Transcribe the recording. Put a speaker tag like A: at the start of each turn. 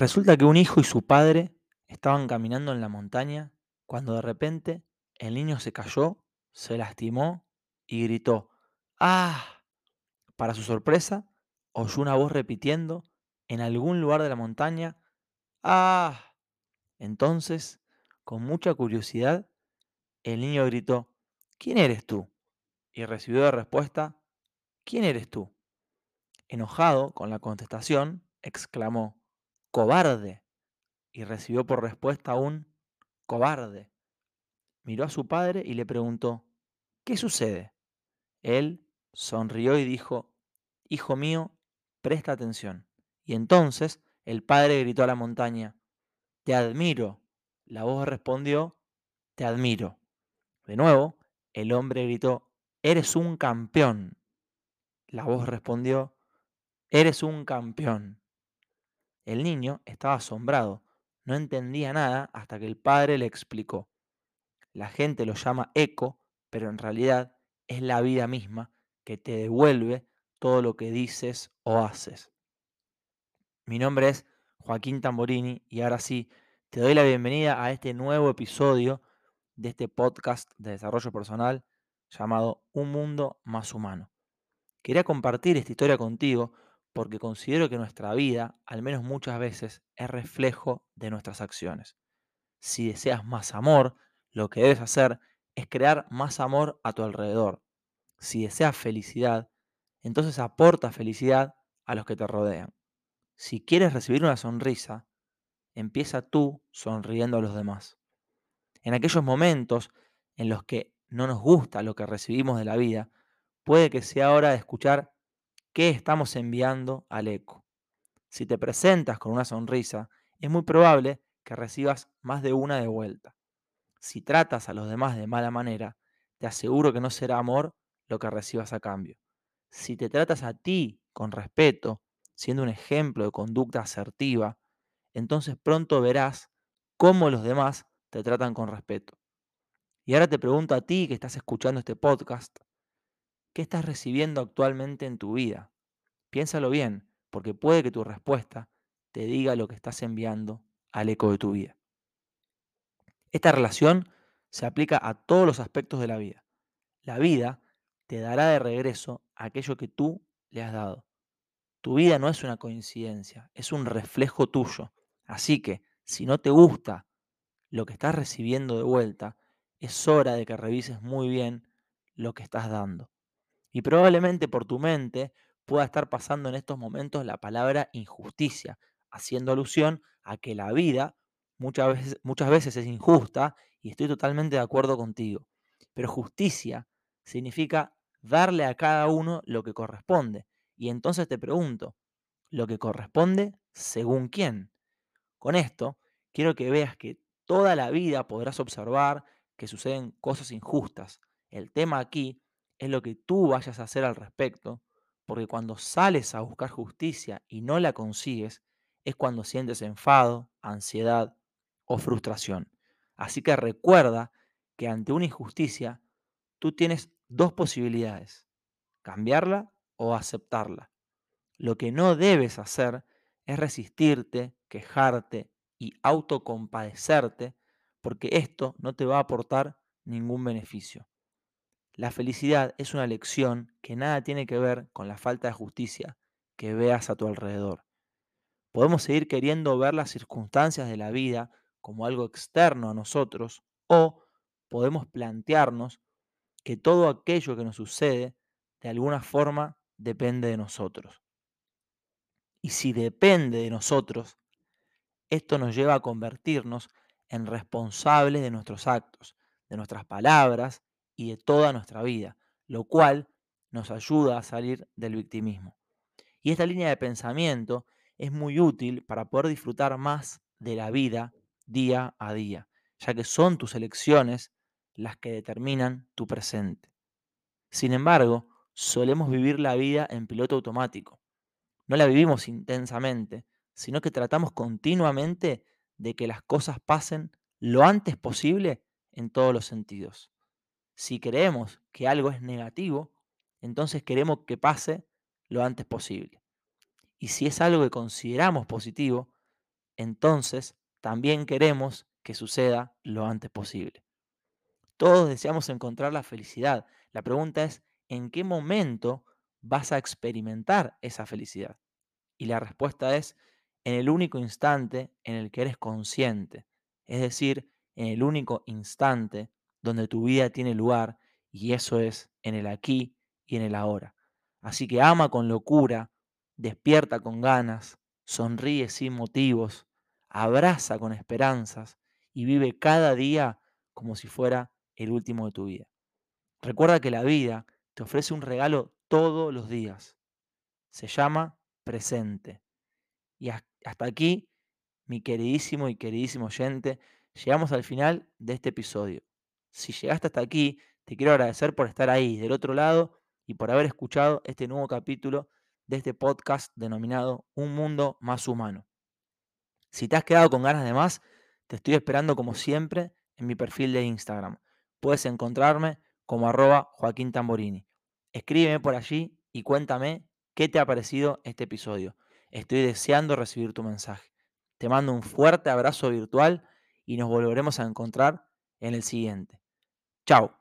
A: Resulta que un hijo y su padre estaban caminando en la montaña cuando de repente el niño se cayó, se lastimó y gritó, ¡Ah! Para su sorpresa, oyó una voz repitiendo en algún lugar de la montaña, ¡Ah! Entonces, con mucha curiosidad, el niño gritó, ¿quién eres tú? Y recibió de respuesta, ¿quién eres tú? Enojado con la contestación, exclamó, ¡Cobarde! Y recibió por respuesta un cobarde. Miró a su padre y le preguntó, ¿qué sucede? Él sonrió y dijo, Hijo mío, presta atención. Y entonces el padre gritó a la montaña, Te admiro. La voz respondió, Te admiro. De nuevo, el hombre gritó, Eres un campeón. La voz respondió, Eres un campeón. El niño estaba asombrado, no entendía nada hasta que el padre le explicó. La gente lo llama eco, pero en realidad es la vida misma que te devuelve todo lo que dices o haces. Mi nombre es Joaquín Tamborini y ahora sí, te doy la bienvenida a este nuevo episodio de este podcast de desarrollo personal llamado Un Mundo Más Humano. Quería compartir esta historia contigo porque considero que nuestra vida, al menos muchas veces, es reflejo de nuestras acciones. Si deseas más amor, lo que debes hacer es crear más amor a tu alrededor. Si deseas felicidad, entonces aporta felicidad a los que te rodean. Si quieres recibir una sonrisa, empieza tú sonriendo a los demás. En aquellos momentos en los que no nos gusta lo que recibimos de la vida, puede que sea hora de escuchar qué estamos enviando al eco. Si te presentas con una sonrisa, es muy probable que recibas más de una de vuelta. Si tratas a los demás de mala manera, te aseguro que no será amor lo que recibas a cambio. Si te tratas a ti con respeto, siendo un ejemplo de conducta asertiva, entonces pronto verás cómo los demás te tratan con respeto. Y ahora te pregunto a ti que estás escuchando este podcast, ¿qué estás recibiendo actualmente en tu vida? Piénsalo bien, porque puede que tu respuesta te diga lo que estás enviando al eco de tu vida. Esta relación se aplica a todos los aspectos de la vida. La vida te dará de regreso aquello que tú le has dado. Tu vida no es una coincidencia, es un reflejo tuyo. Así que, si no te gusta lo que estás recibiendo de vuelta, es hora de que revises muy bien lo que estás dando. Y probablemente por tu mente pueda estar pasando en estos momentos la palabra injusticia, haciendo alusión a que la vida muchas veces, muchas veces es injusta y estoy totalmente de acuerdo contigo. Pero justicia significa darle a cada uno lo que corresponde. Y entonces te pregunto, ¿lo que corresponde según quién? Con esto, quiero que veas que toda la vida podrás observar que suceden cosas injustas. El tema aquí es lo que tú vayas a hacer al respecto, porque cuando sales a buscar justicia y no la consigues, es cuando sientes enfado, ansiedad o frustración. Así que recuerda que ante una injusticia, tú tienes dos posibilidades, cambiarla o aceptarla. Lo que no debes hacer es resistirte, quejarte y autocompadecerte, porque esto no te va a aportar ningún beneficio. La felicidad es una lección que nada tiene que ver con la falta de justicia que veas a tu alrededor. Podemos seguir queriendo ver las circunstancias de la vida como algo externo a nosotros o podemos plantearnos que todo aquello que nos sucede de alguna forma depende de nosotros. Y si depende de nosotros, esto nos lleva a convertirnos en responsables de nuestros actos, de nuestras palabras y de toda nuestra vida, lo cual nos ayuda a salir del victimismo. Y esta línea de pensamiento es muy útil para poder disfrutar más de la vida día a día, ya que son tus elecciones las que determinan tu presente. Sin embargo, solemos vivir la vida en piloto automático. No la vivimos intensamente, sino que tratamos continuamente de que las cosas pasen lo antes posible en todos los sentidos. Si creemos que algo es negativo, entonces queremos que pase lo antes posible. Y si es algo que consideramos positivo, entonces también queremos que suceda lo antes posible. Todos deseamos encontrar la felicidad. La pregunta es, ¿en qué momento vas a experimentar esa felicidad? Y la respuesta es, en el único instante en el que eres consciente, es decir, en el único instante donde tu vida tiene lugar, y eso es en el aquí y en el ahora. Así que ama con locura, despierta con ganas, sonríe sin motivos, abraza con esperanzas y vive cada día como si fuera el último de tu vida. Recuerda que la vida te ofrece un regalo todos los días. Se llama presente. Y hasta aquí, mi queridísimo y queridísimo oyente, llegamos al final de este episodio. Si llegaste hasta aquí, te quiero agradecer por estar ahí, del otro lado, y por haber escuchado este nuevo capítulo de este podcast denominado Un Mundo Más Humano. Si te has quedado con ganas de más, te estoy esperando como siempre en mi perfil de Instagram. Puedes encontrarme como arroba Joaquín Tamborini. Escríbeme por allí y cuéntame qué te ha parecido este episodio. Estoy deseando recibir tu mensaje. Te mando un fuerte abrazo virtual y nos volveremos a encontrar en el siguiente. Chao.